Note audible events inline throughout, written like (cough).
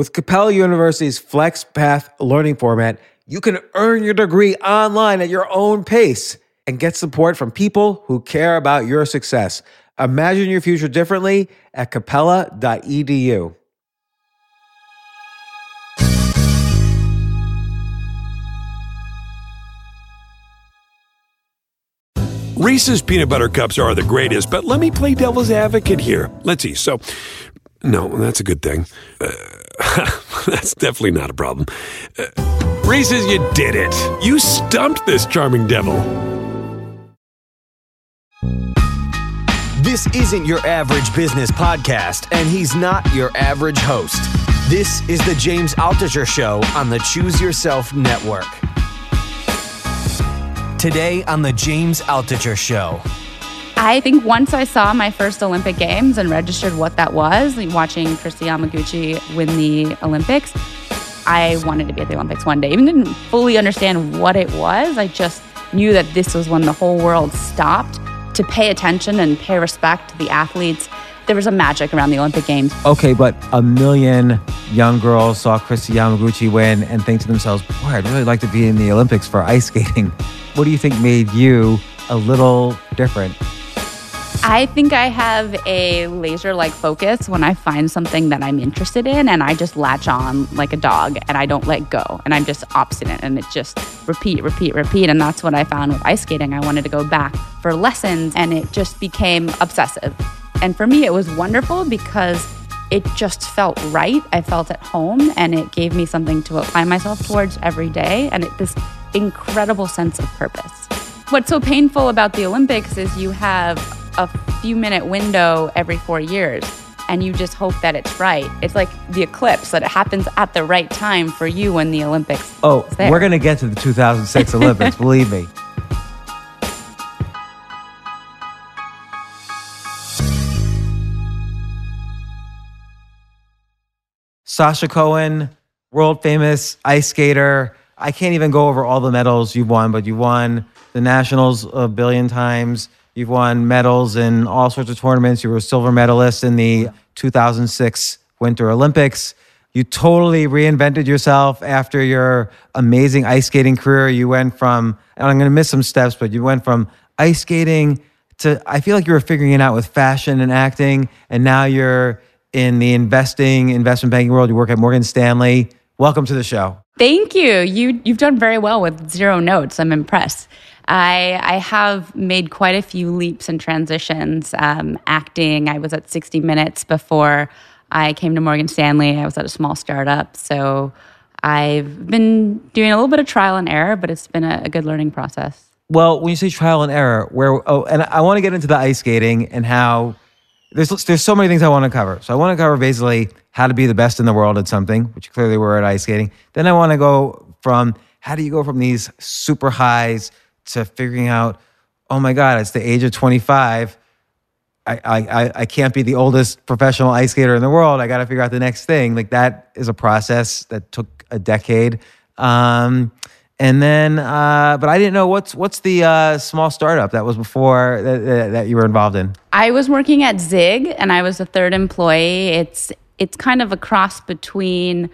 With Capella University's Flex Path learning format, you can earn your degree online at your own pace and get support from people who care about your success. Imagine your future differently at capella.edu. Reese's peanut butter cups are the greatest, but let me play devil's advocate here. Let's see. So, no, that's a good thing. Uh, (laughs) that's definitely not a problem. Uh, Reese's, you did it. You stumped this charming devil. This isn't your average business podcast, and he's not your average host. This is the James Altucher Show on the Choose Yourself Network. Today on the James Altucher Show. I think once I saw my first Olympic Games and registered what that was, watching Kristi Yamaguchi win the Olympics, I wanted to be at the Olympics one day. Even didn't fully understand what it was. I just knew that this was when the whole world stopped to pay attention and pay respect to the athletes. There was a magic around the Olympic Games. Okay, but a million young girls saw Kristi Yamaguchi win and think to themselves, boy, I'd really like to be in the Olympics for ice skating. What do you think made you a little different? I think I have a laser like focus when I find something that I'm interested in and I just latch on like a dog and I don't let go and I'm just obstinate and it just repeat, repeat, repeat. And that's what I found with ice skating. I wanted to go back for lessons and it just became obsessive. And for me, it was wonderful because it just felt right. I felt at home and it gave me something to apply myself towards every day and it, this incredible sense of purpose. What's so painful about the Olympics is you have few minute window every four years and you just hope that it's right. It's like the eclipse that it happens at the right time for you when the Olympics. Oh, we're going to get to the 2006 (laughs) Olympics, believe me. Sasha Cohen, world famous ice skater. I can't even go over all the medals you've won, but you won the nationals a billion times. You've won medals in all sorts of tournaments. You were a silver medalist in the 2006 Winter Olympics. You totally reinvented yourself after your amazing ice skating career. You went from, and I'm going to miss some steps, but you went from ice skating to, I feel like you were figuring it out with fashion and acting. And now you're in the investing, investment banking world. You work at Morgan Stanley. Welcome to the show. Thank you. You you've done very well with zero notes. I'm impressed. I I have made quite a few leaps and transitions. Um, acting. I was at 60 Minutes before I came to Morgan Stanley. I was at a small startup, so I've been doing a little bit of trial and error, but it's been a, a good learning process. Well, when you say trial and error, where oh, and I want to get into the ice skating and how there's there's so many things I want to cover. So I want to cover basically how to be the best in the world at something, which clearly were at ice skating. Then I want to go from how do you go from these super highs to figuring out, oh my God, it's the age of 25. I, I, I can't be the oldest professional ice skater in the world. I got to figure out the next thing. Like that is a process that took a decade. Um, and then, uh, but I didn't know what's what's the uh, small startup that was before that, that you were involved in. I was working at Zig, and I was the third employee. It's it's kind of a cross between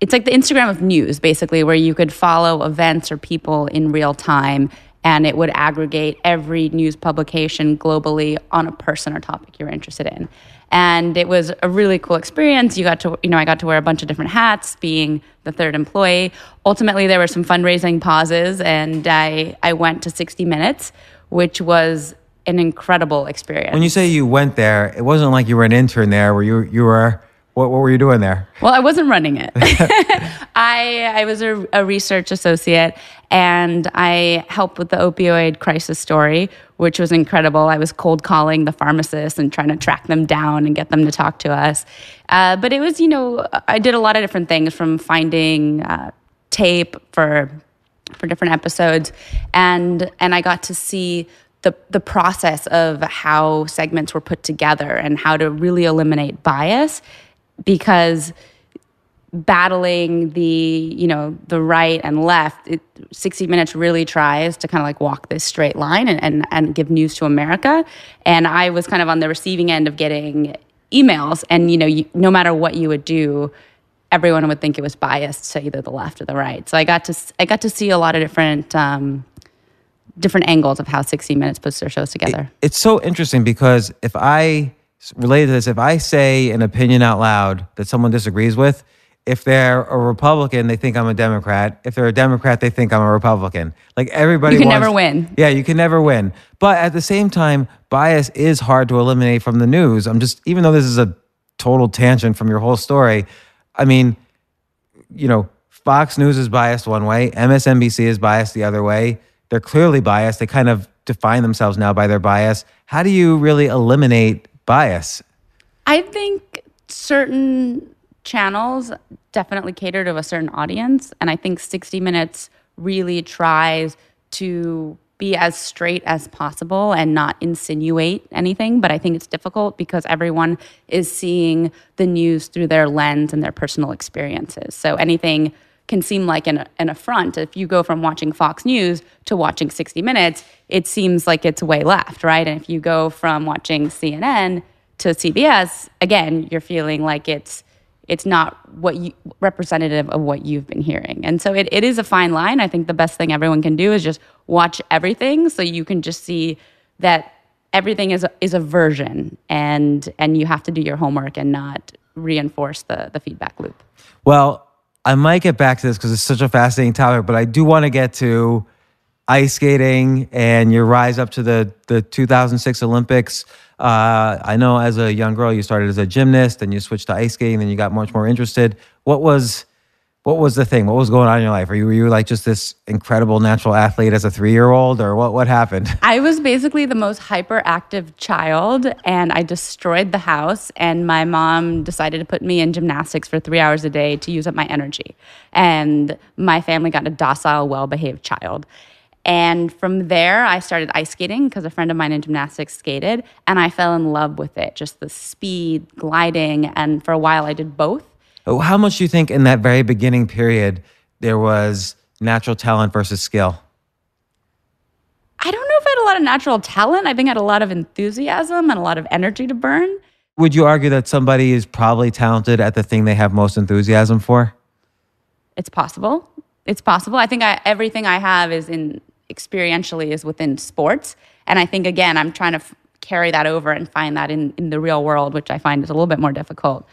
it's like the Instagram of news, basically, where you could follow events or people in real time and it would aggregate every news publication globally on a person or topic you're interested in. And it was a really cool experience. You got to, you know, I got to wear a bunch of different hats being the third employee. Ultimately, there were some fundraising pauses, and I, I went to 60 Minutes, which was an incredible experience. When you say you went there, it wasn't like you were an intern there where you, you were what, what were you doing there? Well, I wasn't running it. (laughs) (laughs) I I was a, a, research associate, and I helped with the opioid crisis story, which was incredible. I was cold calling the pharmacists and trying to track them down and get them to talk to us. Uh, but it was, you know, I did a lot of different things from finding uh, tape for for different episodes, and and I got to see the the process of how segments were put together and how to really eliminate bias because battling the you know the right and left it, 60 minutes really tries to kind of like walk this straight line and, and, and give news to america and i was kind of on the receiving end of getting emails and you know you, no matter what you would do everyone would think it was biased to either the left or the right. So I got to I got to see a lot of different um, different angles of how 60 Minutes puts their shows together. It's so interesting because if I related to this, if I say an opinion out loud that someone disagrees with, if they're a Republican, they think I'm a Democrat. If they're a Democrat, they think I'm a Republican. Like everybody, You can wants- never win. Yeah, you can never win. But at the same time, bias is hard to eliminate from the news. I'm just, even though this is a total tangent from your whole story, I mean, you know, Fox News is biased one way, MSNBC is biased the other way. They're clearly biased. They kind of define themselves now by their bias. How do you really eliminate bias? I think certain channels definitely cater to a certain audience. And I think 60 Minutes really tries to be as straight as possible and not insinuate anything. But I think it's difficult because everyone is seeing the news through their lens and their personal experiences. So anything can seem like an, an affront. If you go from watching Fox News to watching 60 Minutes, it seems like it's way left, right? And if you go from watching CNN to CBS, again, you're feeling like it's it's not what you representative of what you've been hearing. And so it, it is a fine line. I think the best thing everyone can do is just watch everything so you can just see that everything is a, is a version and and you have to do your homework and not reinforce the the feedback loop. Well, I might get back to this because it's such a fascinating topic, but I do want to get to ice skating and your rise up to the, the 2006 Olympics. Uh, I know as a young girl, you started as a gymnast, then you switched to ice skating, then you got much more interested. What was what was the thing? What was going on in your life? Are you were you like just this incredible natural athlete as a three year old, or what what happened? (laughs) I was basically the most hyperactive child, and I destroyed the house. And my mom decided to put me in gymnastics for three hours a day to use up my energy. And my family got a docile, well behaved child. And from there, I started ice skating because a friend of mine in gymnastics skated, and I fell in love with it just the speed, gliding. And for a while, I did both. Oh, How much do you think in that very beginning period there was natural talent versus skill? I don't know if I had a lot of natural talent. I think I had a lot of enthusiasm and a lot of energy to burn. Would you argue that somebody is probably talented at the thing they have most enthusiasm for? It's possible. It's possible. I think I, everything I have is in experientially is within sports, and I think again I'm trying to f- carry that over and find that in in the real world, which I find is a little bit more difficult.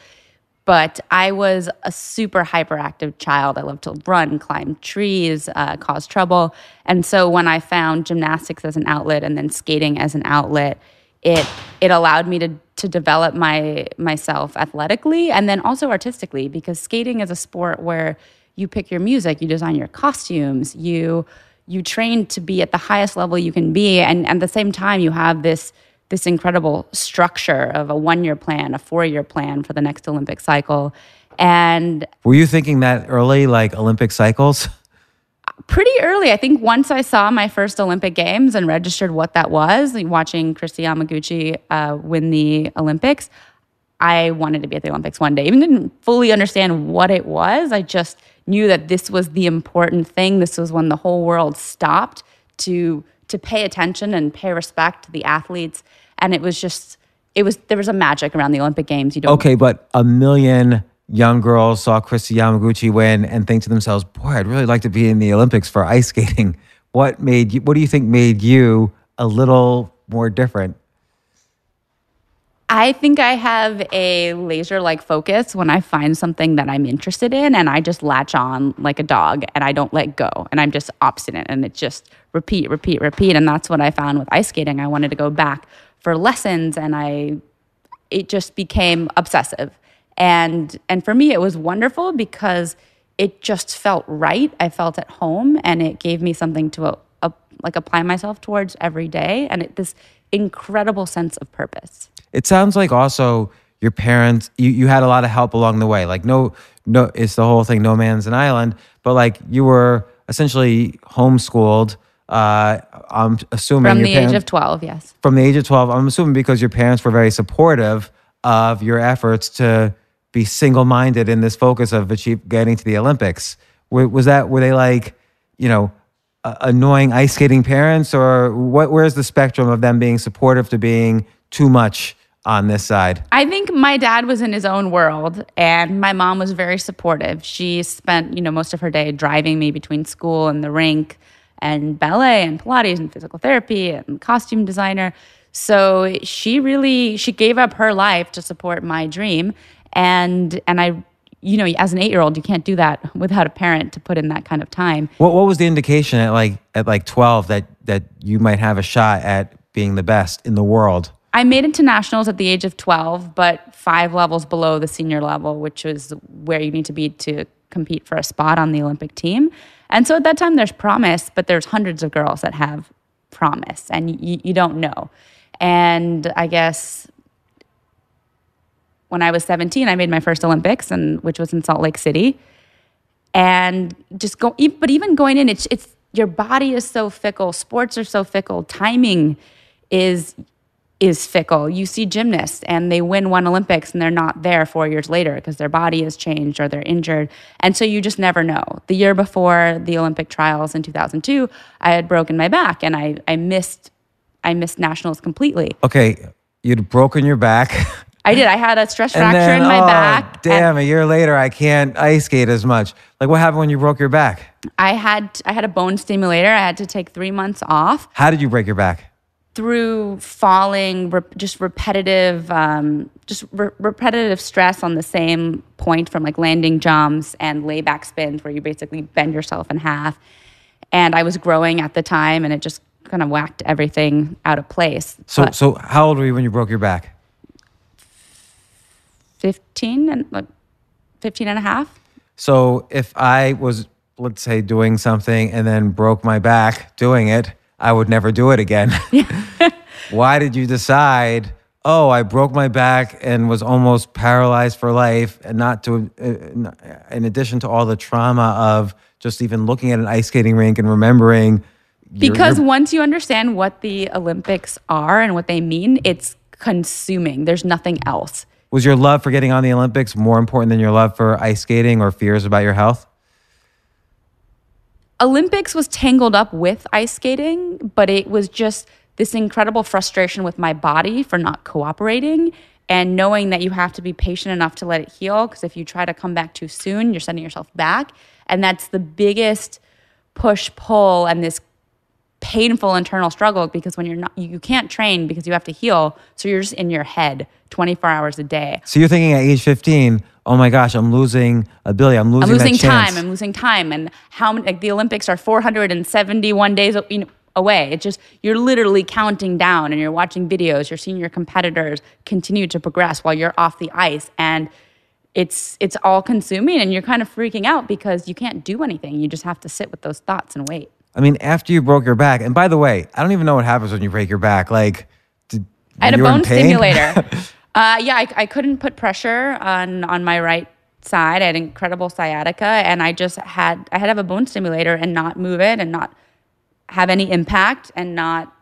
But I was a super hyperactive child. I loved to run, climb trees, uh, cause trouble, and so when I found gymnastics as an outlet and then skating as an outlet, it it allowed me to to develop my myself athletically and then also artistically because skating is a sport where you pick your music, you design your costumes, you you train to be at the highest level you can be and, and at the same time you have this this incredible structure of a one year plan, a four year plan for the next Olympic cycle. And Were you thinking that early, like Olympic cycles? (laughs) pretty early. I think once I saw my first Olympic Games and registered what that was, like watching Kristi Yamaguchi uh, win the Olympics, I wanted to be at the Olympics one day. Even didn't fully understand what it was. I just knew that this was the important thing. This was when the whole world stopped to to pay attention and pay respect to the athletes. And it was just it was there was a magic around the Olympic Games. You don't Okay, but a million young girls saw Kristi Yamaguchi win and think to themselves, "Boy, I'd really like to be in the Olympics for ice skating." What made you? What do you think made you a little more different? I think I have a laser like focus when I find something that I'm interested in and I just latch on like a dog and I don't let go and I'm just obstinate and it just repeat, repeat, repeat. And that's what I found with ice skating. I wanted to go back for lessons and I, it just became obsessive. And, and for me, it was wonderful because it just felt right. I felt at home and it gave me something to uh, uh, like apply myself towards every day. And it, this incredible sense of purpose. It sounds like also your parents. You you had a lot of help along the way. Like no no, it's the whole thing. No man's an island. But like you were essentially homeschooled. Uh, I'm assuming From the parents- age of 12, yes. from the age of 12 i'm assuming because your parents were very supportive of your efforts to be single-minded in this focus of achieve, getting to the olympics Wa- was that were they like you know uh, annoying ice skating parents or what where's the spectrum of them being supportive to being too much on this side? I think my dad was in his own world and my mom was very supportive. She spent, you know, most of her day driving me between school and the rink and ballet and Pilates and physical therapy and costume designer. So she really she gave up her life to support my dream and and I you know, as an 8-year-old, you can't do that without a parent to put in that kind of time. What what was the indication at like at like 12 that that you might have a shot at being the best in the world? I made it to nationals at the age of 12, but five levels below the senior level, which is where you need to be to compete for a spot on the Olympic team. And so at that time, there's promise, but there's hundreds of girls that have promise, and you, you don't know. And I guess when I was 17, I made my first Olympics, and which was in Salt Lake City. And just go, but even going in, it's it's your body is so fickle. Sports are so fickle. Timing is is fickle. You see gymnasts and they win one Olympics and they're not there four years later because their body has changed or they're injured. And so you just never know. The year before the Olympic trials in 2002, I had broken my back and I, I missed I missed nationals completely. Okay, you'd broken your back. (laughs) I did. I had a stress fracture then, in my oh, back. Damn, a year later, I can't ice skate as much. Like, what happened when you broke your back? I had I had a bone stimulator. I had to take three months off. How did you break your back? Through falling, rep- just repetitive, um, just re- repetitive stress on the same point from like landing jumps and layback spins, where you basically bend yourself in half. And I was growing at the time, and it just kind of whacked everything out of place. So, But so how old were you when you broke your back? 15 and like 15 and a half. So, if I was, let's say, doing something and then broke my back doing it, I would never do it again. (laughs) (laughs) Why did you decide? Oh, I broke my back and was almost paralyzed for life, and not to, uh, in addition to all the trauma of just even looking at an ice skating rink and remembering. your- Because your- once you understand what the Olympics are and what they mean, it's consuming. There's nothing else. was your love for getting on the Olympics more important than your love for ice skating or fears about your health? Olympics was tangled up with ice skating, but it was just this incredible frustration with my body for not cooperating and knowing that you have to be patient enough to let it heal because if you try to come back too soon, you're sending yourself back. And that's the biggest push pull and this painful internal struggle because when you're not you can't train because you have to heal, so you're just in your head 24 hours a day. So you're thinking at age 15, oh my gosh, I'm losing ability. I'm losing, I'm losing that chance. time. I'm losing time. And how many, like the Olympics are 471 days you know, away. It's just, you're literally counting down and you're watching videos. You're seeing your competitors continue to progress while you're off the ice. And it's, it's all consuming and you're kind of freaking out because you can't do anything. You just have to sit with those thoughts and wait. I mean, after you broke your back, and by the way, I don't even know what happens when you break your back. Like, did, I had a you were in bone stimulator. (laughs) uh, yeah, I, I couldn't put pressure on on my right side. I had incredible sciatica, and I just had I had to have a bone stimulator and not move it and not have any impact and not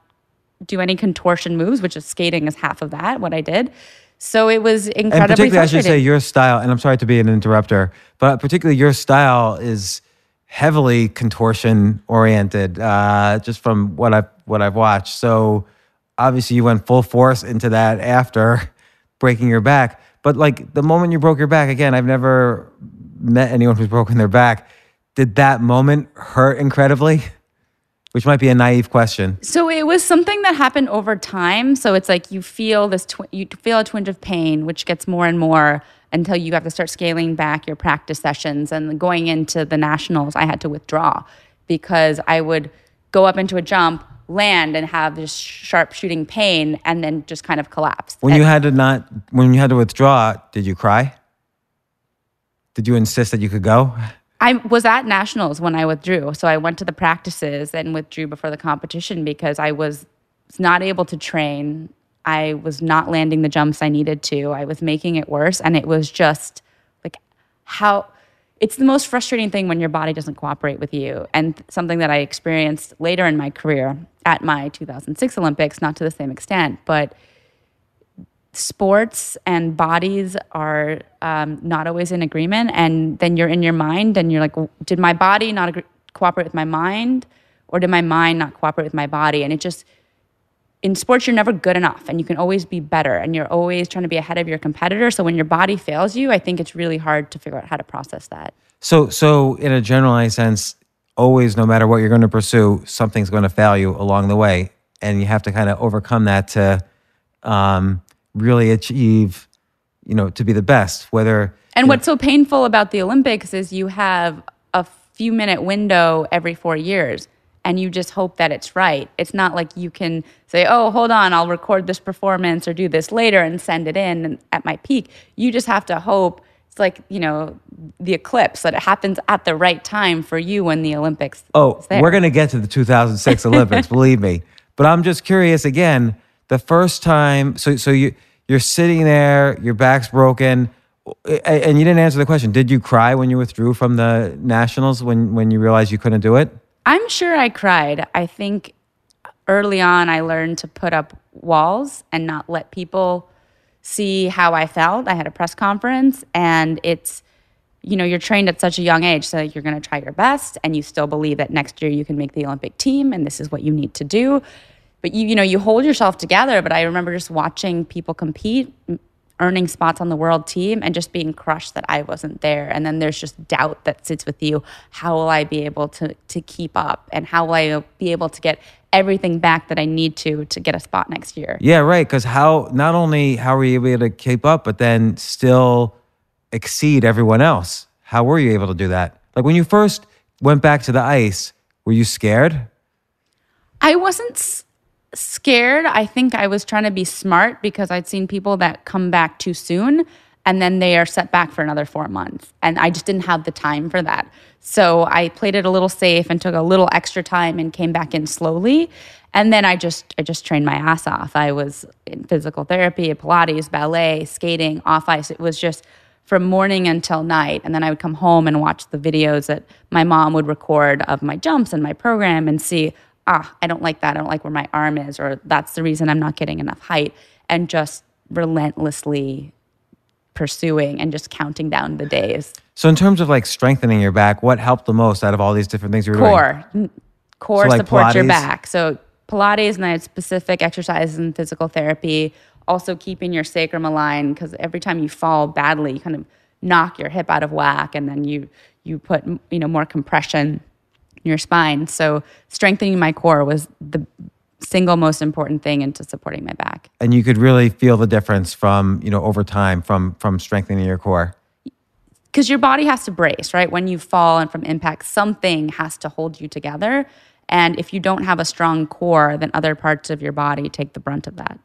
do any contortion moves, which is skating is half of that. What I did. So it was and incredibly particularly, I should say, your style, and I'm sorry to be an interrupter, but particularly your style is heavily contortion oriented, uh, just from what I've what I've watched. So obviously, you went full force into that after (laughs) breaking your back. But like the moment you broke your back, again, I've never met anyone who's broken their back. Did that moment hurt incredibly? (laughs) Which might be a naive question. So it was something that happened over time. So it's like you feel this, twi- you feel a twinge of pain, which gets more and more until you have to start scaling back your practice sessions. And going into the nationals, I had to withdraw because I would go up into a jump, land, and have this sharp shooting pain, and then just kind of collapse. When And- you had to not, when you had to withdraw, did you cry? Did you insist that you could go? I was at nationals when I withdrew. So I went to the practices and withdrew before the competition because I was not able to train. I was not landing the jumps I needed to. I was making it worse. And it was just like how it's the most frustrating thing when your body doesn't cooperate with you. And something that I experienced later in my career at my 2006 Olympics, not to the same extent, but sports and bodies are um, not always in agreement and then you're in your mind and you're like did my body not agree- cooperate with my mind or did my mind not cooperate with my body and it just in sports you're never good enough and you can always be better and you're always trying to be ahead of your competitor so when your body fails you i think it's really hard to figure out how to process that So, so in a generalized sense, always, no matter what you're going to pursue, something's going to fail you along the way, and you have to kind of overcome that to um, really achieve, you know, to be the best. Whether and what's so painful about the olympics is you have a few minute window every four years and you just hope that it's right it's not like you can say oh hold on i'll record this performance or do this later and send it in at my peak you just have to hope it's like you know the eclipse that it happens at the right time for you when the olympics oh, is there. we're going to get to the 2006 Olympics, (laughs) believe me. But I'm just curious again. The first time, so so you you're sitting there, your back's broken, and you didn't answer the question. Did you cry when you withdrew from the nationals when when you realized you couldn't do it? I'm sure I cried. I think early on I learned to put up walls and not let people see how I felt. I had a press conference and it's you know, you're trained at such a young age so you're going to try your best and you still believe that next year you can make the Olympic team and this is what you need to do. But you you know, you hold yourself together, but I remember just watching people compete earning spots on the world team and just being crushed that I wasn't there. And then there's just doubt that sits with you. How will I be able to to keep up? And how will I be able to get everything back that I need to to get a spot next year? Yeah, right. Because how not only how were you able to keep up, but then still exceed everyone else? How were you able to do that? Like when you first went back to the ice, were you scared? I wasn't scared. I think I was trying to be smart because I'd seen people that come back too soon and then they are set back for another four months. And I just didn't have the time for that. So I played it a little safe and took a little extra time and came back in slowly. And then I just I just trained my ass off. I was in physical therapy, Pilates, ballet, skating, off ice. It was just from morning until night. And then I would come home and watch the videos that my mom would record of my jumps and my program and see, ah, I don't like that. I don't like where my arm is, or that's the reason I'm not getting enough height. And just relentlessly pursuing and just counting down the days. So in terms of like strengthening your back, what helped the most out of all these different things you were doing? Core. Core So, like, supports your back. So Pilates and then I had specific exercises and physical therapy. Also keeping your sacrum aligned because every time you fall badly, you kind of knock your hip out of whack, and then you you put you know more compression your spine. So strengthening my core was the single most important thing into supporting my back. And you could really feel the difference from, you know, over time from from strengthening your core. because your body has to brace, right? When you fall and from impact, something has to hold you together. And if you don't have a strong core, then other parts of your body take the brunt of that.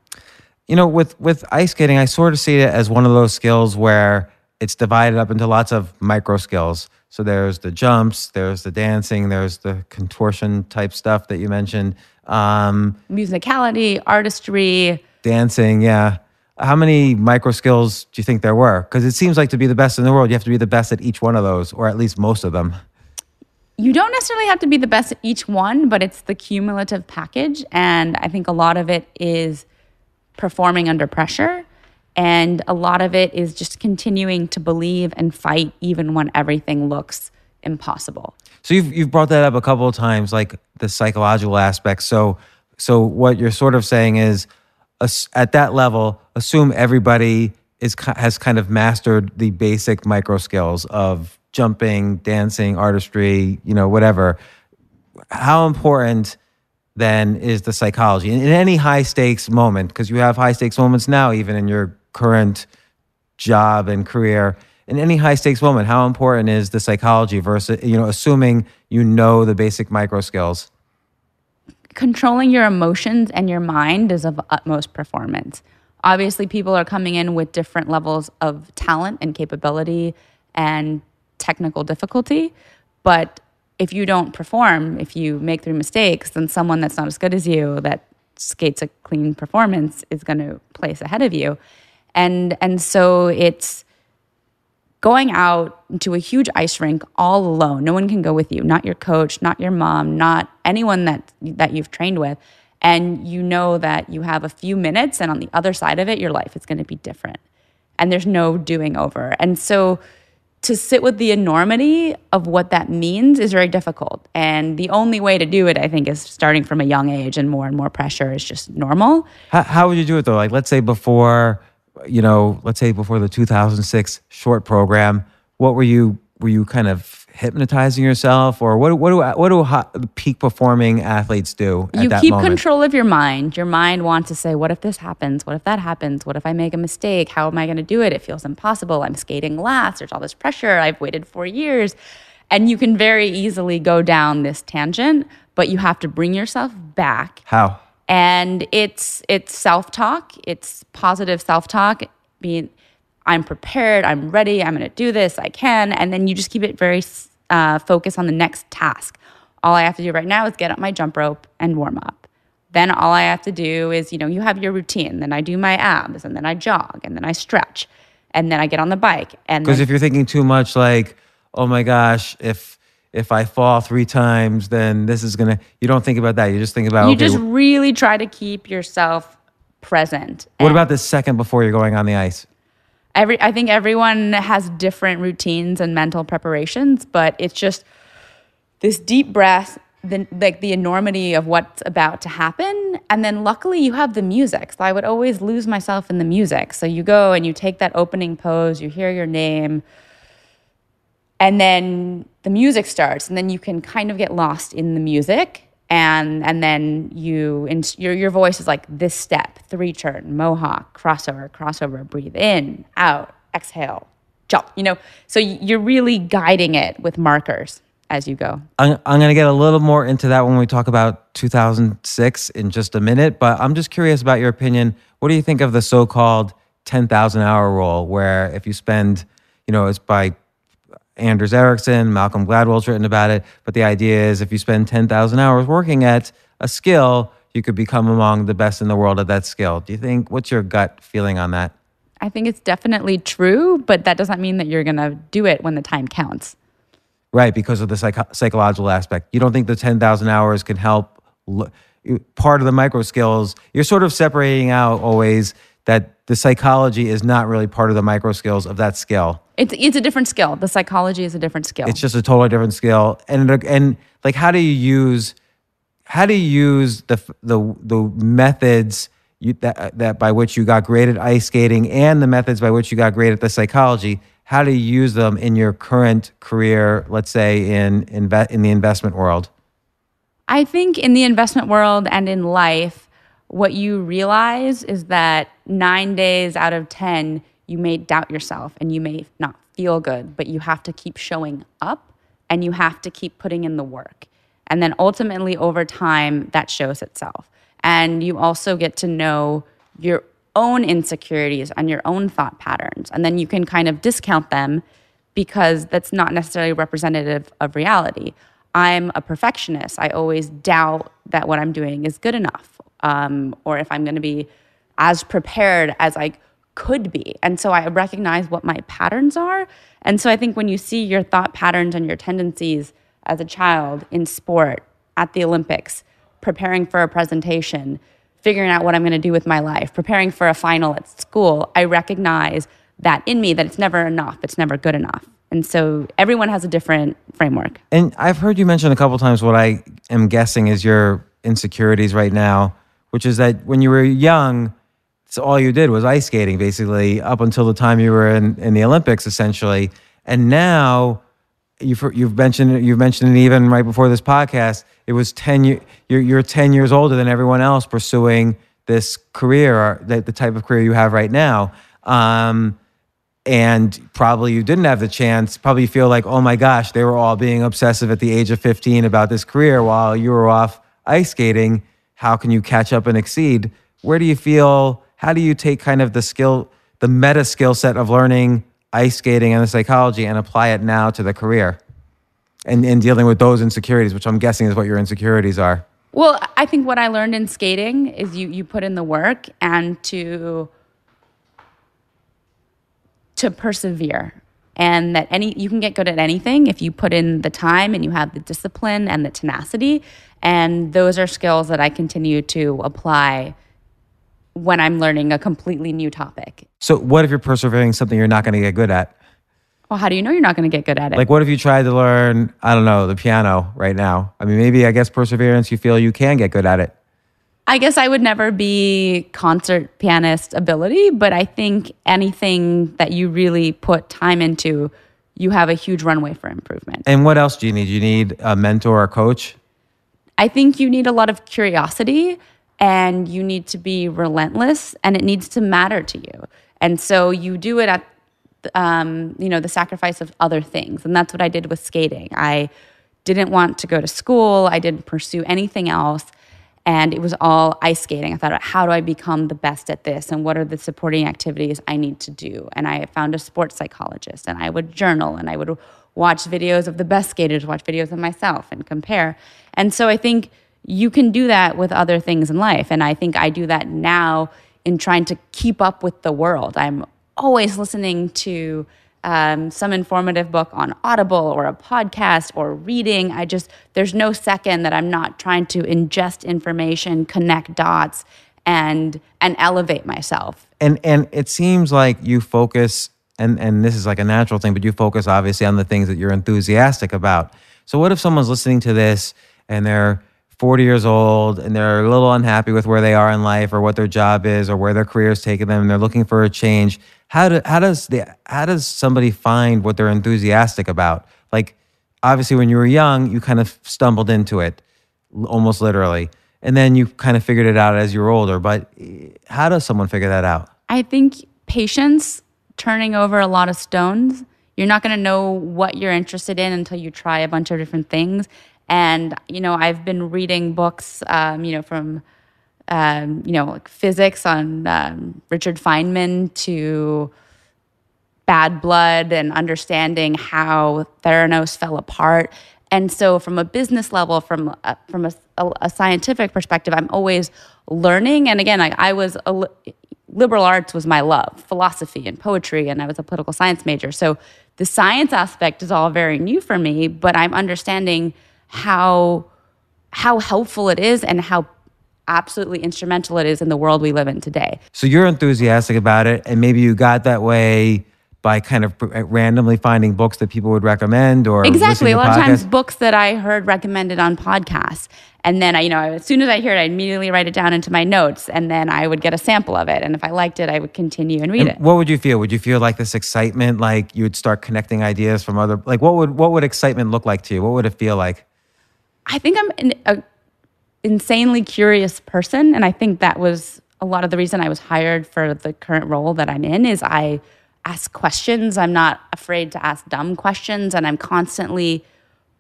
you know, with with ice skating, I sort of see it as one of those skills where it's divided up into lots of micro skills. So there's the jumps, there's the dancing, there's the contortion type stuff that you mentioned. Um, Musicality, artistry, dancing, yeah. How many micro skills do you think there were? Because it seems like to be the best in the world, you have to be the best at each one of those, or at least most of them. you don't necessarily have to be the best at each one, but it's the cumulative package. And I think a lot of it is performing under pressure. And a lot of it is just continuing to believe and fight even when everything looks impossible. So you've you've brought that up a couple of times, like the psychological aspect. So so what you're sort of saying is, at that level, assume everybody is has kind of mastered the basic micro skills of jumping, dancing, artistry, you know, whatever. How important then is the psychology in, in any high stakes moment? Because you have high stakes moments now, even in your current job and career in any high stakes moment how important is the psychology versus you know assuming you know the basic micro skills controlling your emotions and your mind is of utmost performance. Obviously, people are coming in with different levels of talent and capability and technical difficulty. But if you don't perform, if you make three mistakes, then someone that's not as good as you that skates a clean performance is going to place ahead of you. And and so it's going out to a huge ice rink all alone. No one can go with you, not your coach, not your mom, not anyone that that you've trained with. And you know that you have a few minutes and on the other side of it your life is going to be different. And there's no doing over. And so to sit with the enormity of what that means is very difficult. And the only way to do it, I think, is starting from a young age and more and more pressure is just normal. How, how would you do it though? Like, let's say before, you know, let's say before the 2006 short program, what were you, were you kind of hypnotizing yourself or what, what do, what do hot, peak performing athletes do at you keep moment? control of your mind. Your mind wants to say, what if this happens? What if that happens? What if I make a mistake? How am I going to do it? It feels impossible. I'm skating last. There's all this pressure. I've waited four years. And you can very easily go down this tangent, but you have to bring yourself back How? And it's it's self-talk. It's positive self-talk. Being i'm prepared. I'm ready. I'm going to do this. I can. And then you just keep it very uh, focused on the next task. All i have to do right now is get up my jump rope and warm up. Then all i have to do is you know you have your routine. Then i do my abs and then i jog and then i stretch and then i get on the bike and Because if you're thinking too much, like, oh my gosh, if if I fall three times, then this is gonna. You don't think about that. You just think about. you okay, just really try to keep yourself present what about the second before you're going on the ice? every I think everyone has different routines and mental preparations, but it's just this deep breath, the like the enormity of what's about to happen, and then luckily you have the music. So I would always lose myself in the music. So you go and you take that opening pose, you hear your name, and then the music starts, and then you can kind of get lost in the music. And, and then you your, your voice is like this step three turn mohawk crossover crossover breathe in out exhale jump you know so you're really guiding it with markers as you go I'm, I'm going to get a little more into that when we talk about 2006 in just a minute, but I'm just curious about your opinion. What do you think of the so called 10,000 hour rule, where if you spend, you know, it's by Anders Ericsson, Malcolm Gladwell's written about it, but the idea is if you spend 10,000 hours working at a skill, you could become among the best in the world at that skill. Do you think, what's your gut feeling on that? i think it's definitely true but that doesn't mean that you're going to do it when the time counts Right, because of the psycho- psychological aspect. You don't think the 10,000 hours can help l- part of the micro skills. You're sort of separating out always that the psychology is not really part of the micro skills of that skill. It's, it's a different skill the psychology is a different skill It's just a totally different skill. And and like how do you use how do you use the the the methods you, that that by which you got great at ice skating and the methods by which you got great at the psychology? How do you use them in your current career? Let's say in inve- in the investment world. I think in the investment world and in life, what you realize is that nine days out of 10, you may doubt yourself and you may not feel good, but you have to keep showing up and you have to keep putting in the work. And then ultimately, over time, that shows itself. And you also get to know your own insecurities and your own thought patterns. And then you can kind of discount them because that's not necessarily representative of reality. I'm a perfectionist. I always doubt that what I'm doing is good enough, um, or if I'm going to be as prepared as I could be. And so I recognize what my patterns are. And so I think when you see your thought patterns and your tendencies as a child in sport, at the Olympics, preparing for a presentation, figuring out what I'm going to do with my life, preparing for a final at school, I recognize that in me that it's never enough, it's never good enough. And so everyone has a different framework. And I've heard you mention a couple times what I am guessing is your insecurities right now, which is that when you were young, so all you did was ice skating basically up until the time you were in, in the Olympics essentially. And now you've you've mentioned you've mentioned it even right before this podcast. It was ten year, you're you're ten years older than everyone else pursuing this career or the, the type of career you have right now. Um, and probably you didn't have the chance. Probably feel like, oh my gosh, they were all being obsessive at the age of 15 about this career while you were off ice skating. How can you catch up and exceed? Where do you feel? How do you take kind of the skill, the meta skill set of learning ice skating and the psychology and apply it now to the career? And, and dealing with those insecurities, which I'm guessing is what your insecurities are? Well, I think what I learned in skating is you you put in the work and to to persevere. And that any you can get good at anything if you put in the time and you have the discipline and the tenacity. And those are skills that I continue to apply when I'm learning a completely new topic. So, what if you're persevering something you're not going to get good at? Well, how do you know you're not going to get good at it? Like, what if you tried to learn, I don't know, the piano right now? I mean, maybe I guess perseverance, you feel you can get good at it. I guess I would never be concert pianist ability, but I think anything that you really put time into, you have a huge runway for improvement. And what else do you need? You need a mentor or a coach? I think you need a lot of curiosity and you need to be relentless and it needs to matter to you. And so you do it at um, you know the sacrifice of other things, and that's what I did with skating. I didn't want to go to school. I didn't pursue anything else. And it was all ice skating. I thought, how do I become the best at this? And what are the supporting activities I need to do? And I found a sports psychologist and I would journal and I would watch videos of the best skaters, watch videos of myself and compare. And so I think you can do that with other things in life. And I think I do that now in trying to keep up with the world. I'm always listening to um, some informative book on Audible or a podcast or reading. I just, there's no second that I'm not trying to ingest information, connect dots, and and elevate myself. And and it seems like you focus and and this is like a natural thing, but you focus obviously on the things that you're enthusiastic about. So what if someone's listening to this and they're 40 years old and they're a little unhappy with where they are in life or what their job is or where their career is taking them and they're looking for a change how do how does the how does somebody find what they're enthusiastic about? Like obviously when you were young you kind of stumbled into it almost literally and then you kind of figured it out as you were older but eh, how does someone figure that out? I think patience turning over a lot of stones you're not going to know what you're interested in until you try a bunch of different things and you know i've been reading books um, you know from um, you know, like physics on um, Richard Feynman to Bad Blood and understanding how Theranos fell apart. And so, from a business level, from a, from a, a, scientific perspective, I'm always learning. And again, I, I was a, liberal arts was my love, philosophy and poetry, and I was a political science major. So the science aspect is all very new for me, but I'm understanding how how helpful it is and how absolutely instrumental it is in the world we live in today. So you're enthusiastic about it, and maybe you got that way by kind of uh, randomly finding books that people would recommend or exactly. A lot podcasts. of times books that i heard recommended on podcasts and then I, you know as soon as i hear it i immediately write it down into my notes and then i would get a sample of it and if i liked it i would continue and read and it. what would you feel? Would you feel like this excitement like you would start connecting ideas from other like what would what would excitement look like to you? What would it feel like i think i'm an a insanely curious person and i think that was a lot of the reason i was hired for the current role that i'm in is i ask questions. I'm not afraid to ask dumb questions and i'm constantly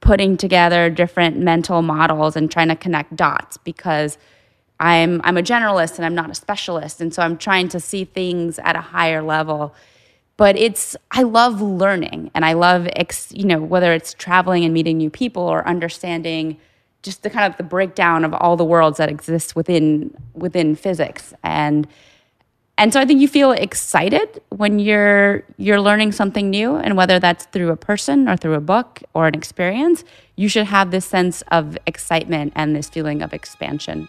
putting together different mental models and trying to connect dots because i'm i'm a generalist and i'm not a specialist and so i'm trying to see things at a higher level but it's i love learning and i love ex, you know whether it's traveling and meeting new people or understanding just the kind of the breakdown of all the worlds that exist within within physics and and so I think you feel excited when you're you're learning something new and whether that's through a person or through a book or an experience you should have this sense of excitement and this feeling of expansion.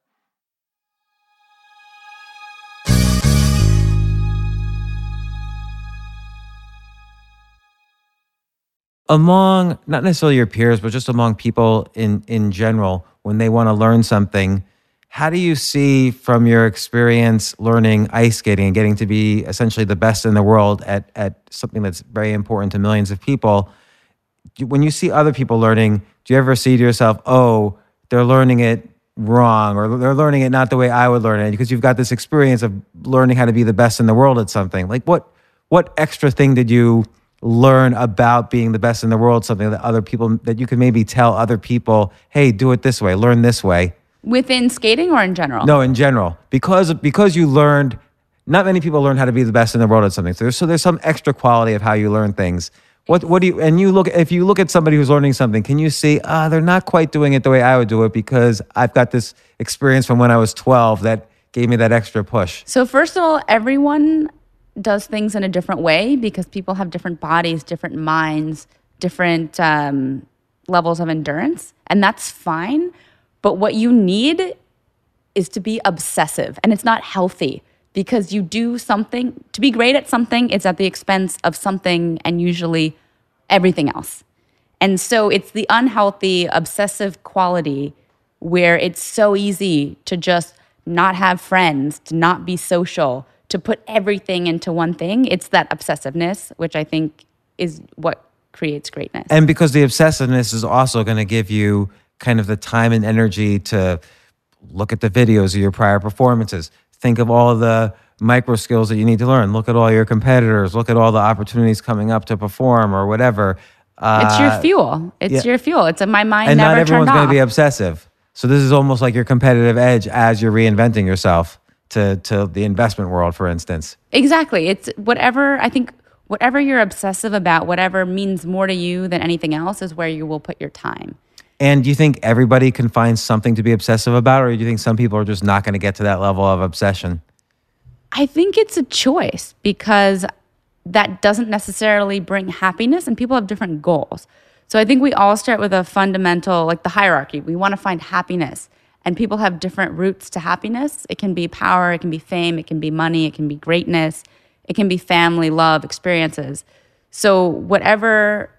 Among not necessarily your peers, but just among people in in general, when they want to learn something, how do you see from your experience learning ice skating and getting to be essentially the best in the world at at something that's very important to millions of people? When you see other people learning, do you ever see to yourself, "Oh, they're learning it wrong or they're learning it not the way I would learn it because you've got this experience of learning how to be the best in the world at something." Like what what extra thing did you learn about being the best in the world? Something that other people that you can maybe tell other people, hey, do it this way, learn this way. Within skating or in general? No, in general, because because you learned. Not many people learn how to be the best in the world at something. So there's, so there's some extra quality of how you learn things. What what do you and you look if you look at somebody who's learning something, can you see ah they're not quite doing it the way I would do it because I've got this experience from when I was 12 that gave me that extra push. So, first of all, everyone does things in a different way because people have different bodies, different minds, different um, levels of endurance, and that's fine. But what you need is to be obsessive, and it's not healthy because you do something to be great at something, it's at the expense of something and usually everything else. And so, it's the unhealthy, obsessive quality where it's so easy to just not have friends, to not be social, to put everything into one thing. It's that obsessiveness, which I think is what creates greatness. And because the obsessiveness is also going to give you kind of the time and energy to look at the videos of your prior performances, think of all the micro skills that you need to learn, look at all your competitors, look at all the opportunities coming up to perform or whatever. it's your Uh, fuel. It's yeah. your fuel. It's a, my mind and never not everyone's going to be obsessive. So this is almost like your competitive edge as you're reinventing yourself to to the investment world, for instance. Exactly. It's whatever I think whatever you're obsessive about, whatever means more to you than anything else is where you will put your time. And do you think everybody can find something to be obsessive about, or do you think some people are just not going to get to that level of obsession? I think it's a choice because that doesn't necessarily bring happiness and people have different goals. So I think we all start with a fundamental like the hierarchy. We want to find happiness and people have different routes to happiness. It can be power, it can be fame, it can be money, it can be greatness, it can be family, love, experiences. So whatever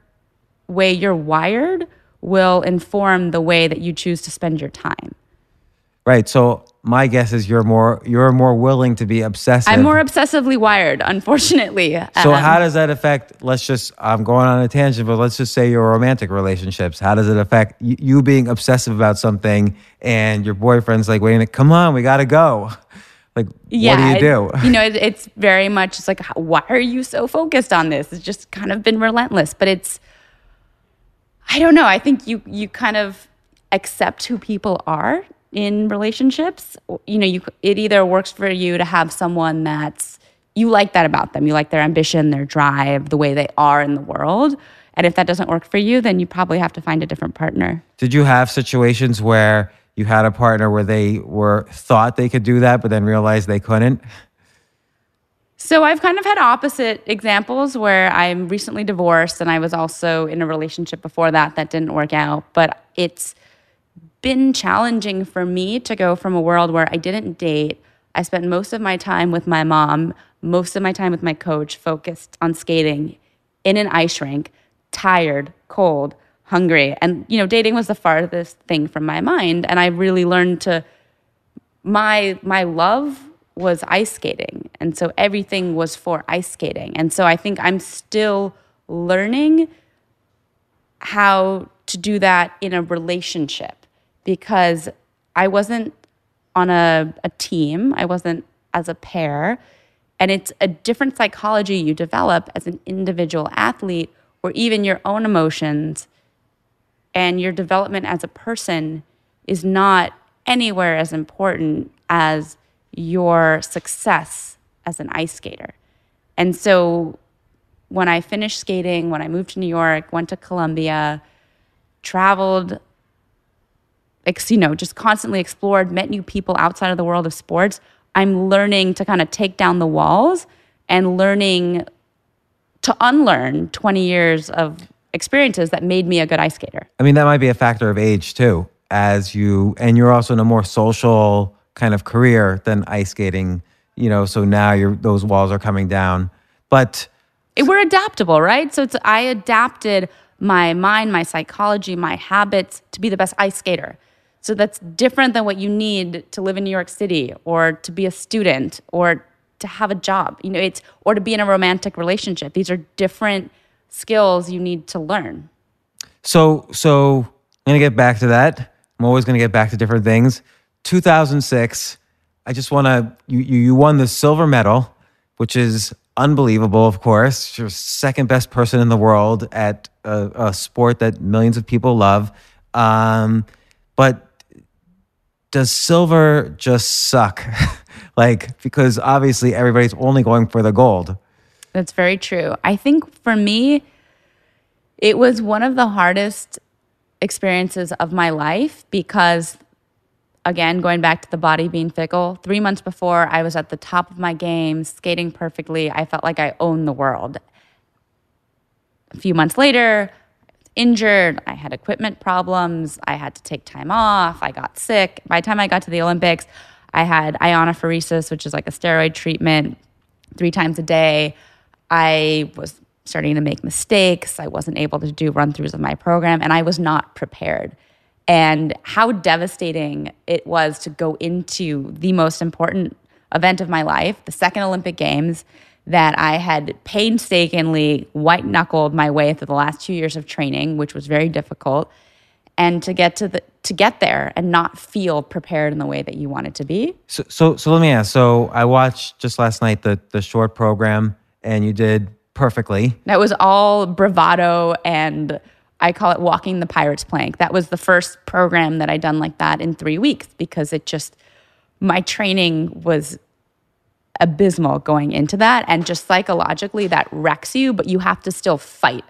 way you're wired will inform the way that you choose to spend your time. Right. So my guess is you're more you're more willing to be obsessive. I'm more obsessively wired, unfortunately. So Um, how does that affect? Let's just I'm going on a tangent, but let's just say your romantic relationships. How does it affect you, being obsessive about something and your boyfriend's like, wait a minute, come on, we got to go. (laughs) Like, what do you do? You know, it, it's very much it's like, why are you so focused on this? It's just kind of been relentless, but it's, I don't know. I think you you kind of accept who people are in relationships. You know, you it either works for you to have someone that's you like that about them. You like their ambition, their drive, the way they are in the world. And if that doesn't work for you, then you probably have to find a different partner. Did you have situations where you had a partner where they were thought they could do that, but then realized they couldn't? So I've kind of had opposite examples where I'm recently divorced and I was also in a relationship before that that didn't work out, but it's been challenging for me to go from a world where I didn't date. I spent most of my time with my mom, most of my time with my coach, focused on skating in an ice rink, tired, cold, hungry. And, you know, dating was the farthest thing from my mind. And I really learned to my my love was ice skating and so everything was for ice skating and so i think i'm still learning how to do that in a relationship because i wasn't on a, a team. I wasn't as a pair. And it's a different psychology you develop as an individual athlete or even your own emotions. And your development as a person is not anywhere as important as your success as an ice skater. And so when I finished skating, when I moved to New York, went to Columbia, traveled, ex- you know, just constantly explored, met new people outside of the world of sports, I'm learning to kind of take down the walls and learning to unlearn 20 years of experiences that made me a good ice skater. I mean, that might be a factor of age too, as you, and you're also in a more social kind of career than ice skating, you know, so now you're, those walls are coming down. But it- we're adaptable, right? So it's I adapted my mind, my psychology, my habits to be the best ice skater. So that's different than what you need to live in New York City or to be a student or to have a job. You know, it's or to be in a romantic relationship. These are different skills you need to learn. So, so I'm gonna get back to that. I'm always gonna get back to different things. 2006. I just want to. You, you you won the silver medal, which is unbelievable, of course. You're second best person in the world at a, a sport that millions of people love. Um, but does silver just suck? (laughs) like, because obviously everybody's only going for the gold. That's very true. I think for me, it was one of the hardest experiences of my life because, again, going back to the body being fickle, three months before I was at the top of my game, skating perfectly. I felt like I owned the world. A few months later, injured. I had equipment problems. I had to take time off. I got sick. By the time I got to the Olympics, I had iontophoresis, which is like a steroid treatment three times a day. I was starting to make mistakes. I wasn't able to do run throughs of my program, and I was not prepared. And how devastating it was to go into the most important event of my life, the second Olympic Games, that I had painstakingly white knuckled my way through the last two years of training, which was very difficult. And to get to the to get there and not feel prepared in the way that you wanted to be. So, so, so let me ask. So, I watched just last night the the short program, and you did perfectly. That was all bravado and I call it walking the pirate's plank. That was the first program that I'd done like that in three weeks because it just my training was abysmal going into that and just psychologically that wrecks you but you have to still fight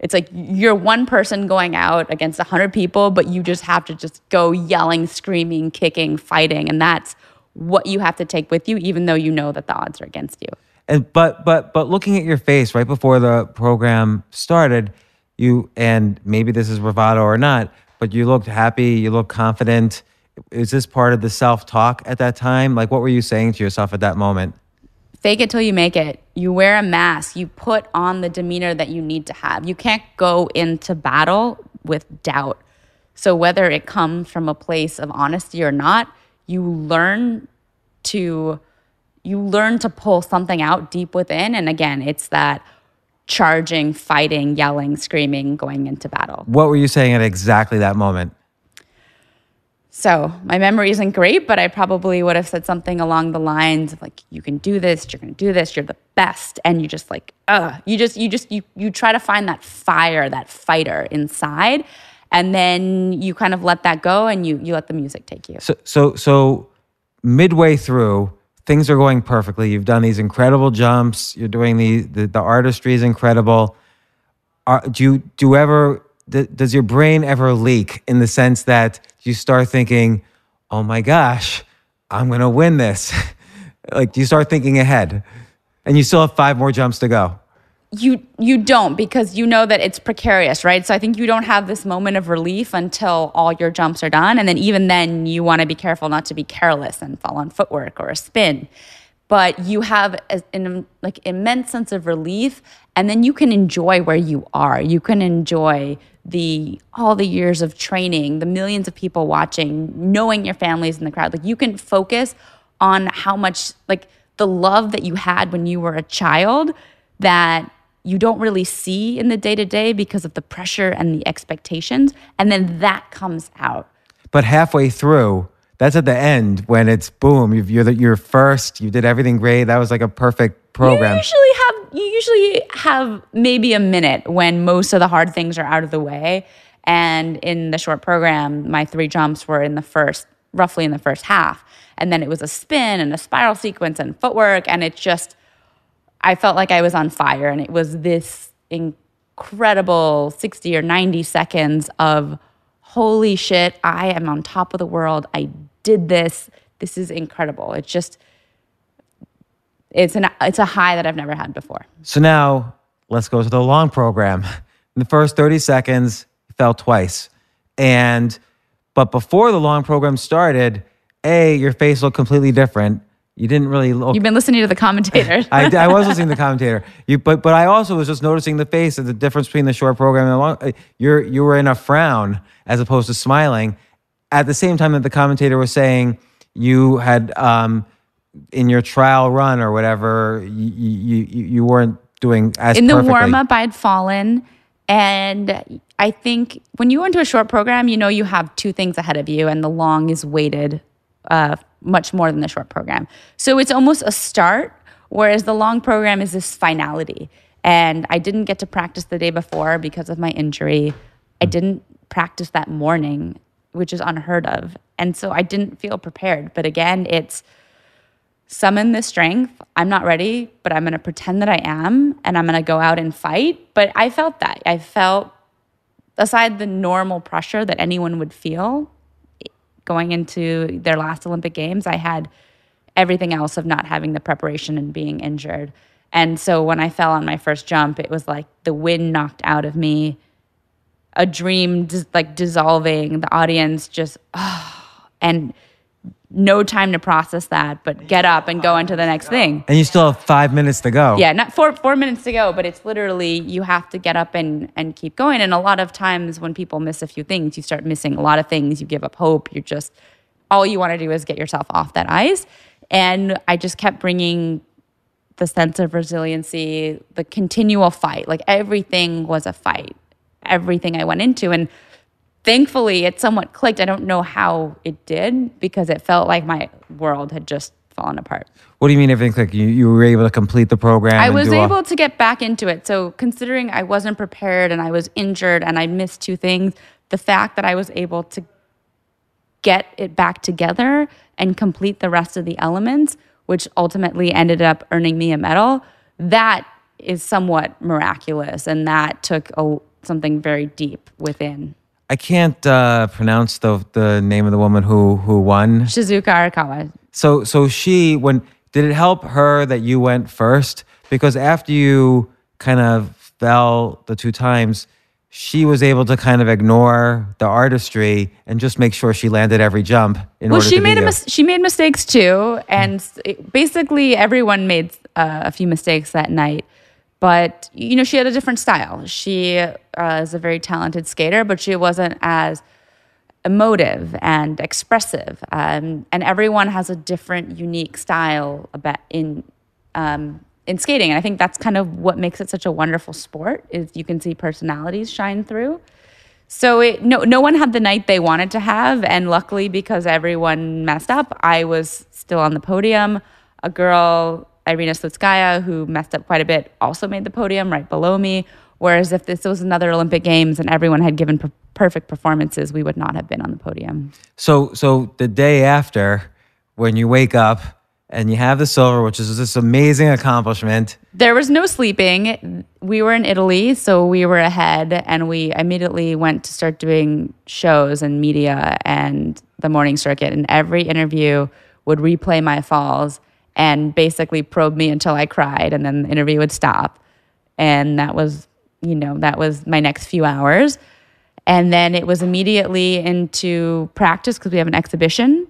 it's like you're one person going out against 100 people but you just have to just go yelling screaming kicking fighting and that's what you have to take with you even though you know that the odds are against you And but but but looking at your face right before the program started, you and maybe this is bravado or not, but you looked happy, you looked confident. Is this part of the self talk at that time? Like what were you saying to yourself at that moment? fake it till you make it. You wear a mask. You put on the demeanor that you need to have. You can't go into battle with doubt. So, whether it comes from a place of honesty or not, you learn to you learn to pull something out deep within and again it's that charging fighting yelling screaming going into battle What were you saying at exactly that moment? So my memory isn't great, but I probably would have said something along the lines of like, "You can do this. You're going to do this. You're the best." And you just like, uh, you just, you just, you, you try to find that fire, that fighter inside, and then you kind of let that go, and you you let the music take you. So so so midway through, things are going perfectly. You've done these incredible jumps. You're doing the the, the artistry is incredible. Are, do you do ever does your brain ever leak in the sense that you start thinking, "Oh my gosh, I'm going to win this." (laughs) like you start thinking ahead? And you still have 5 more jumps to go. you you don't because you know that it's precarious right so i think you don't have this moment of relief until all your jumps are done and then even then you want to be careful not to be careless and fall on footwork or a spin but you have an like immense sense of relief and then you can enjoy where you are you can enjoy the all the years of training the millions of people watching knowing your families in the crowd like you can focus on how much like the love that you had when you were a child that you don't really see in the day to day because of the pressure and the expectations. And then that comes out. But halfway through, that's at the end when it's boom, you've, you're the, you're first, you did everything great. That was like a perfect program. You usually you usually have maybe a minute when most of the hard things are out of the way. And in the short program, my three jumps were in the first, roughly in the first half. And then it was a spin and a spiral sequence and footwork. And it just, I felt like I was on fire. And it was this incredible 60 or 90 seconds of holy shit, I am on top of the world. I did this. This is incredible. It's just, it's an it's a high that I've never had before. So now let's go to the long program. In the first 30 seconds, fell twice. And but before the long program started, A, your face looked completely different. You didn't really look You've been listening to the commentator. (laughs) I, I was listening to the (laughs) commentator. You, but but I also was just noticing the face of the difference between the short program and the long. You're you were in a frown as opposed to smiling. At the same time that the commentator was saying you had um, in your trial run or whatever, you you, you, weren't doing as in the perfectly. warm up, I'd fallen. And I think when you go into a short program, you know you have two things ahead of you, and the long is weighted uh, much more than the short program. So it's almost a start Whereas the long program is this finality. And I didn't get to practice the day before because of my injury. I didn't practice that morning, which is unheard of. And so I didn't feel prepared. But again, it's summon the strength. I'm not ready, but I'm going to pretend that I am and I'm going to go out and fight. But I felt that. I felt, aside the normal pressure that anyone would feel going into their last Olympic Games, I had everything else of not having the preparation and being injured. And so when I fell on my first jump, it was like the wind knocked out of me, a dream dis- like dissolving, the audience just, oh, (sighs) and no time to process that, but get up and go into the next thing. And you still have five minutes to go. Yeah, not four four minutes to go, but it's literally you have to get up and and keep going. And a lot of times when people miss a few things, you start missing a lot of things. You give up hope. You're just all you want to do is get yourself off that ice. And I just kept bringing the sense of resiliency, the continual fight. Like everything was a fight. Everything I went into and thankfully it somewhat clicked. I don't know how it did because it felt like my world had just fallen apart. What do you mean everything clicked? You, you were able to complete the program? I was do all- able to get back into it. So considering I wasn't prepared and I was injured and I missed two things, the fact that I was able to get it back together and complete the rest of the elements, which ultimately ended up earning me a medal, that is somewhat miraculous and that took a, something very deep within. I can't uh, pronounce the the name of the woman who who won. Shizuka Arakawa. So so she when did it help her that you went first because after you kind of fell the two times she was able to kind of ignore the artistry and just make sure she landed every jump in Well, order she made a mis- she made mistakes too, and it- basically everyone made uh, a few mistakes that night. But you know, she had a different style. She uh, is a very talented skater, but she wasn't as emotive and expressive. Um, and everyone has a different, unique style about in um, in skating. And I think that's kind of what makes it such a wonderful sport. Is you can see personalities shine through. So it, no, no one had the night they wanted to have, and luckily because everyone messed up, I was still on the podium. A girl, Irina Slutskaya, who messed up quite a bit, also made the podium right below me. Whereas if this was another Olympic Games and everyone had given per- perfect performances, we would not have been on the podium. So so the day after when you wake up and you have the silver which is this amazing accomplishment There was no sleeping. We were in Italy, so we were ahead, and we immediately went to start doing shows and media and the morning circuit. And every interview would replay my falls and basically probed me until I cried, and then the interview would stop. And that was, you know, that was my next few hours. And then it was immediately into practice because we have an exhibition.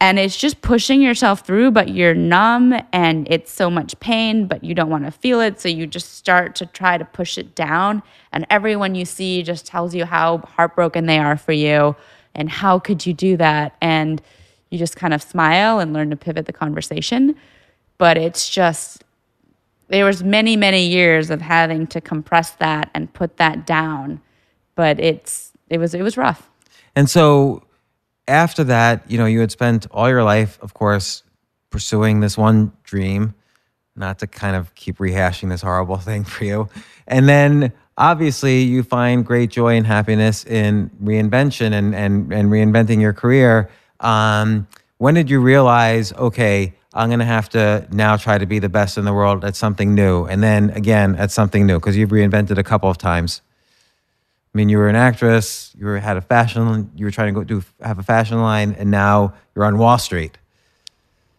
And it's just pushing yourself through, but you're numb and it's so much pain, but you don't want to feel it. So you just start to try to push it down. And everyone you see just tells you how heartbroken they are for you and how could you do that. And you just kind of smile and learn to pivot the conversation. But it's just, there was many, many years of having to compress that and put that down. But it's, it was, it was rough. And so after that, you know, you had spent all your life, of course, pursuing this one dream, not to kind of keep rehashing this horrible (laughs) thing for you. And then obviously you find great joy and happiness in reinvention and and, and reinventing your career. Um, when did you realize, okay, I'm gonna have to now try to be the best in the world at something new, and then again at something new because you've reinvented a couple of times. I mean, you were an actress. You were, had a fashion. You were trying to go do have a fashion line, and now you're on Wall Street.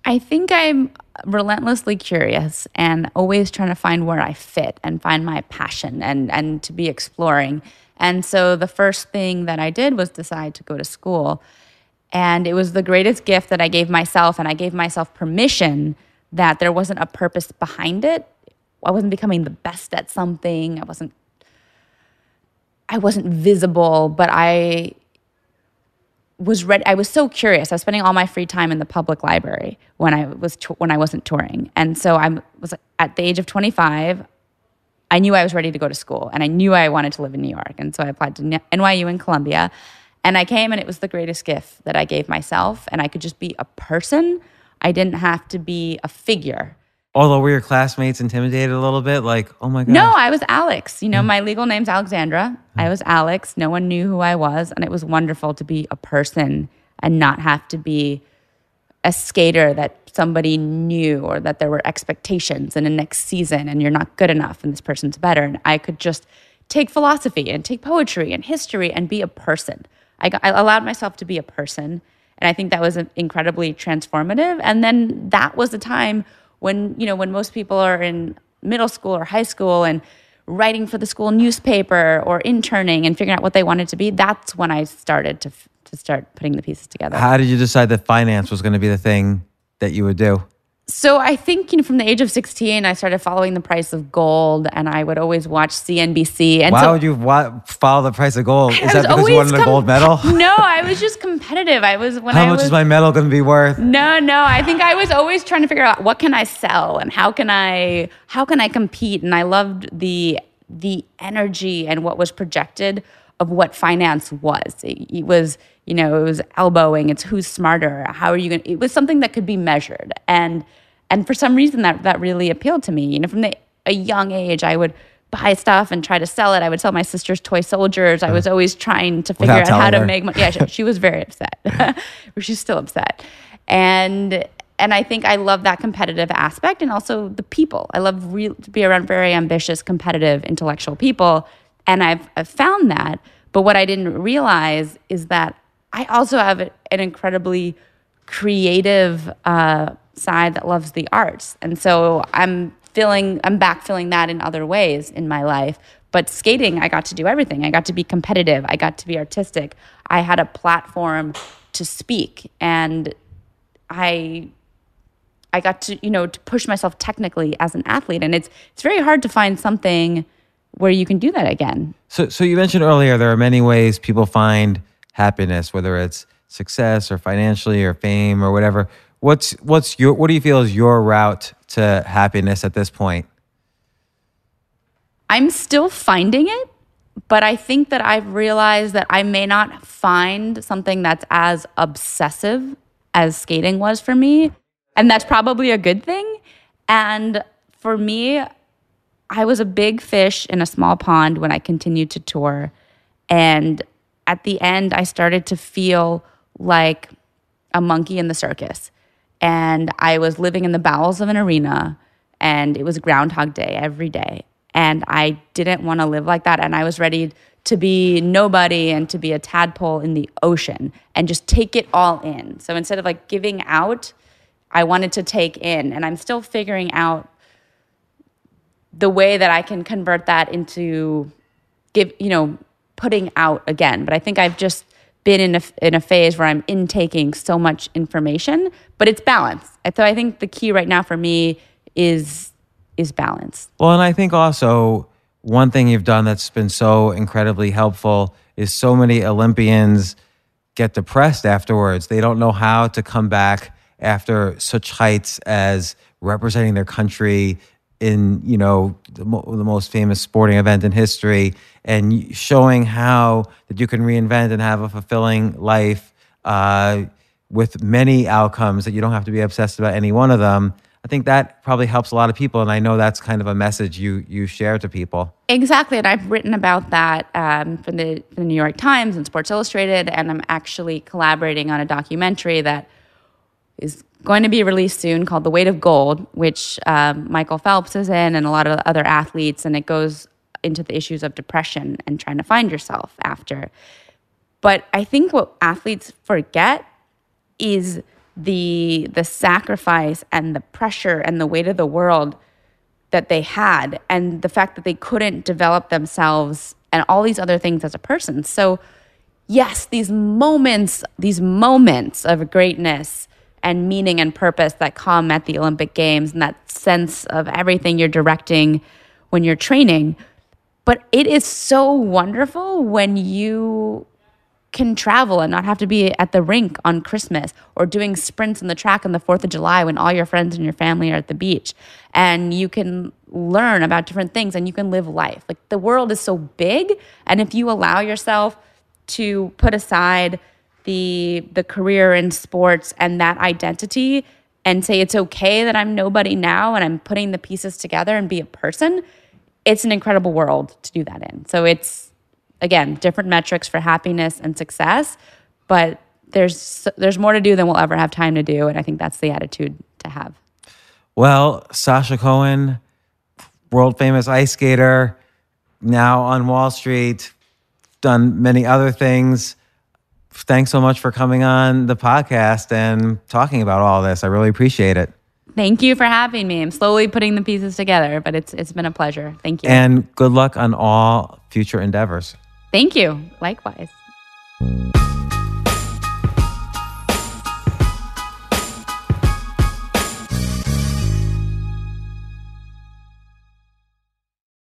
I think I'm relentlessly curious and always trying to find where I fit and find my passion and and to be exploring. And so the first thing that I did was decide to go to school. And it was the greatest gift that I gave myself and I gave myself permission that there wasn't a purpose behind it. I wasn't becoming the best at something. I wasn't I wasn't visible, but I was ready. I was so curious. I was spending all my free time in the public library when I was when I wasn't touring, and so I was at the age of 25. I knew I was ready to go to school, and I knew I wanted to live in New York, and so I applied to NYU in Columbia, and I came, and it was the greatest gift that I gave myself, and I could just be a person. I didn't have to be a figure. Although were your classmates intimidated a little bit? Like, oh my god. No, I was Alex. You know, hmm. my legal name's Alexandra. Hmm. I was Alex. No one knew who I was. And it was wonderful to be a person and not have to be a skater that somebody knew or that there were expectations in the next season and you're not good enough and this person's better. And I could just take philosophy and take poetry and history and be a person. I, got, I allowed myself to be a person. And I think that was incredibly transformative. And then that was a time when, you know, when most people are in middle school or high school and writing for the school newspaper or interning and figuring out what they wanted to be, that's when I started to, to start putting the pieces together. How did you decide that finance was going to be the thing that you would do? So I think you know from the age of 16 I started following the price of gold and I would always watch CNBC and Why so would you wa- follow the price of gold? Is that because you wanted a gold medal? (laughs) No, I was just competitive. I was when I How I much was is my medal going to be worth? No, no. I think I was always trying to figure out what can I sell and how can I how can I compete and I loved the the energy and what was projected of what finance was. It, it was, you know, it was elbowing, it's who's smarter, how are you going to it was something that could be measured. And and for some reason that that really appealed to me. You know, from the, a young age I would buy stuff and try to sell it. I would sell my sister's toy soldiers. I was always trying to figure Without out how to her. make money. Yeah, she, she was very upset. (laughs) She's still upset. And and I think I love that competitive aspect and also the people. I love re- to be around very ambitious, competitive, intellectual people. And I've, I've found that. But what I didn't realize is that I also have an incredibly creative uh, side that loves the arts. And so I'm feeling, I'm back feeling that in other ways in my life. But skating, I got to do everything. I got to be competitive. I got to be artistic. I had a platform to speak. And I I got to, you know, to push myself technically as an athlete. And it's it's very hard to find something where you can do that again. So, so you mentioned earlier there are many ways people find happiness, whether it's success or financially or fame or whatever. What's what's your what do you feel is your route to happiness at this point? I'm still finding it, but I think that I've realized that I may not find something that's as obsessive as skating was for me. And that's probably a good thing. And for me, I was a big fish in a small pond when I continued to tour. And at the end, I started to feel like a monkey in the circus. And I was living in the bowels of an arena, and it was Groundhog Day every day. And I didn't want to live like that. And I was ready to be nobody and to be a tadpole in the ocean and just take it all in. So instead of like giving out, I wanted to take in. And I'm still figuring out the way that I can convert that into give, you know, putting out again. But I think I've just been in a, in a phase where I'm intaking so much information, but it's balance. So I think the key right now for me is is balance. Well, and I think also one thing you've done that's been so incredibly helpful is so many Olympians get depressed afterwards. They don't know how to come back after such heights as representing their country in, you know, the, mo- the most famous sporting event in history and showing how that you can reinvent and have a fulfilling life uh, with many outcomes that you don't have to be obsessed about any one of them. I think that probably helps a lot of people, and I know that's kind of a message you you share to people. Exactly, and I've written about that um, for the, for the New York Times and Sports Illustrated, and I'm actually collaborating on a documentary that is going to be released soon called The Weight of Gold, which um, Michael Phelps is in and a lot of other athletes, and it goes into the issues of depression and trying to find yourself after. But I think what athletes forget is the the sacrifice and the pressure and the weight of the world that they had and the fact that they couldn't develop themselves and all these other things as a person. So yes, these moments, these moments of greatness and meaning and purpose that come at the Olympic Games and that sense of everything you're directing when you're training. But it is so wonderful when you can travel and not have to be at the rink on Christmas or doing sprints on the track on the 4th of July when all your friends and your family are at the beach. And you can learn about different things and you can live life. Like the world is so big. And if you allow yourself to put aside the the career in sports and that identity and say it's okay that I'm nobody now and I'm putting the pieces together and be a person, it's an incredible world to do that in. So it's again, different metrics for happiness and success, but there's there's more to do than we'll ever have time to do and I think that's the attitude to have. Well, Sasha Cohen, world famous ice skater, now on Wall Street, done many other things. Thanks so much for coming on the podcast and talking about all this. I really appreciate it. Thank you for having me. I'm slowly putting the pieces together, but it's it's been a pleasure. Thank you. And good luck on all future endeavors. Thank you. Likewise.